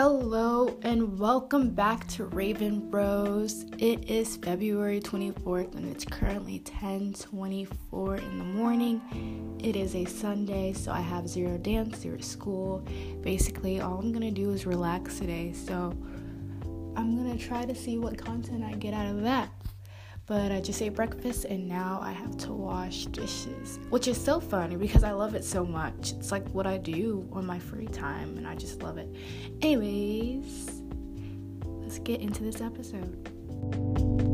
Hello and welcome back to Raven Bros. It is February 24th and it's currently 10:24 in the morning. It is a Sunday, so I have zero dance, zero school. Basically, all I'm going to do is relax today. So, I'm going to try to see what content I get out of that. But I just ate breakfast and now I have to wash dishes, which is so funny because I love it so much. It's like what I do on my free time and I just love it. Anyways, let's get into this episode.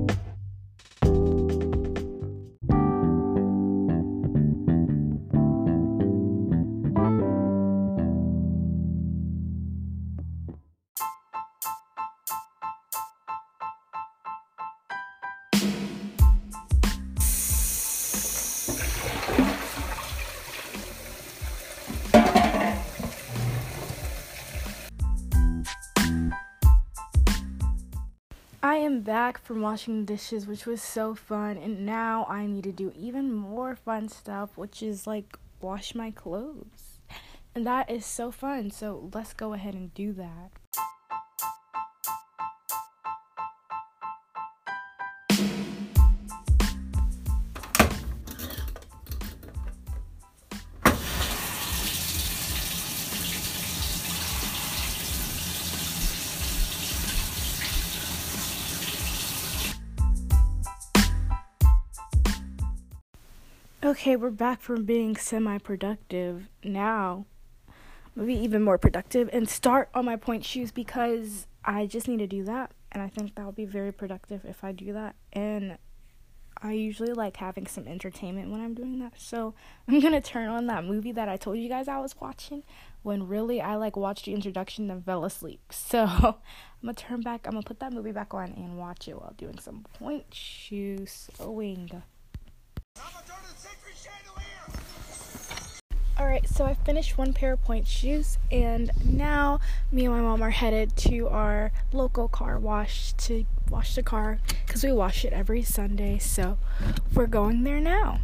I am back from washing dishes, which was so fun, and now I need to do even more fun stuff, which is like wash my clothes. And that is so fun, so let's go ahead and do that. Okay, we're back from being semi productive now. Maybe even more productive and start on my pointe shoes because I just need to do that. And I think that'll be very productive if I do that. And I usually like having some entertainment when I'm doing that. So I'm gonna turn on that movie that I told you guys I was watching when really I like watched the introduction and fell asleep. So I'm gonna turn back, I'm gonna put that movie back on and watch it while doing some pointe shoe sewing. Alright, so I finished one pair of pointe shoes, and now me and my mom are headed to our local car wash to wash the car because we wash it every Sunday. So we're going there now.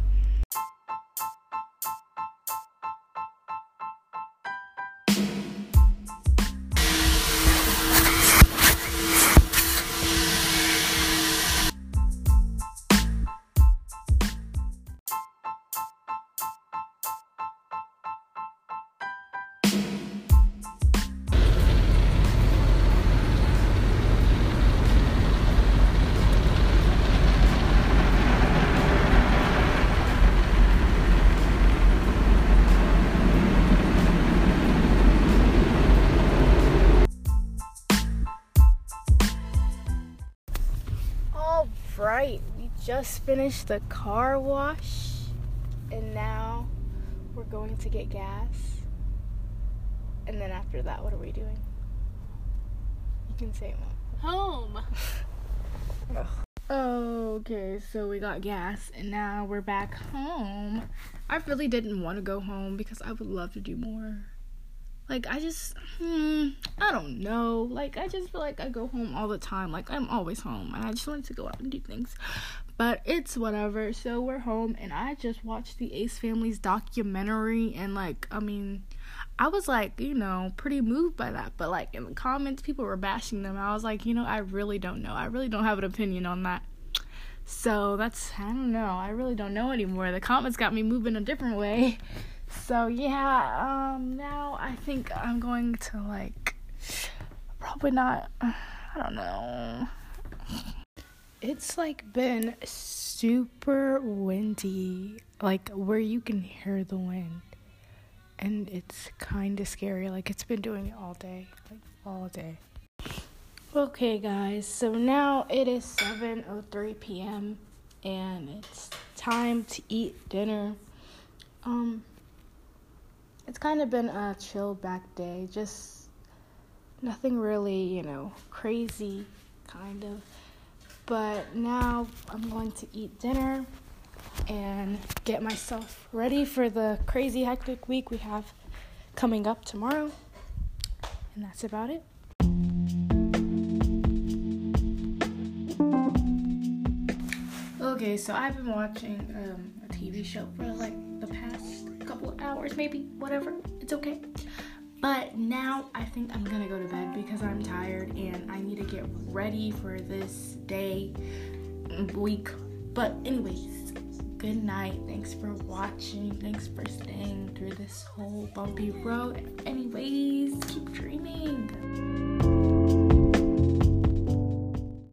Just finished the car wash, and now we're going to get gas. And then after that, what are we doing? You can say what. Home. Okay, so we got gas, and now we're back home. I really didn't want to go home because I would love to do more. Like, I just, hmm, I don't know. Like, I just feel like I go home all the time. Like, I'm always home, and I just wanted to go out and do things. But it's whatever. So, we're home, and I just watched the Ace Family's documentary, and, like, I mean, I was like, you know, pretty moved by that. But, like, in the comments, people were bashing them. I was like, you know, I really don't know. I really don't have an opinion on that. So, that's, I don't know. I really don't know anymore. The comments got me moving a different way. So yeah, um now I think I'm going to like probably not I don't know. It's like been super windy, like where you can hear the wind. And it's kind of scary. Like it's been doing it all day, like all day. Okay, guys. So now it is 7:03 p.m. and it's time to eat dinner. Um it's kind of been a chill back day, just nothing really, you know, crazy, kind of. But now I'm going to eat dinner and get myself ready for the crazy, hectic week we have coming up tomorrow. And that's about it. Okay, so I've been watching um, a TV show for like the past couple of hours, maybe, whatever. It's okay. But now I think I'm gonna go to bed because I'm tired and I need to get ready for this day, week. But, anyways, good night. Thanks for watching. Thanks for staying through this whole bumpy road. Anyways, keep dreaming.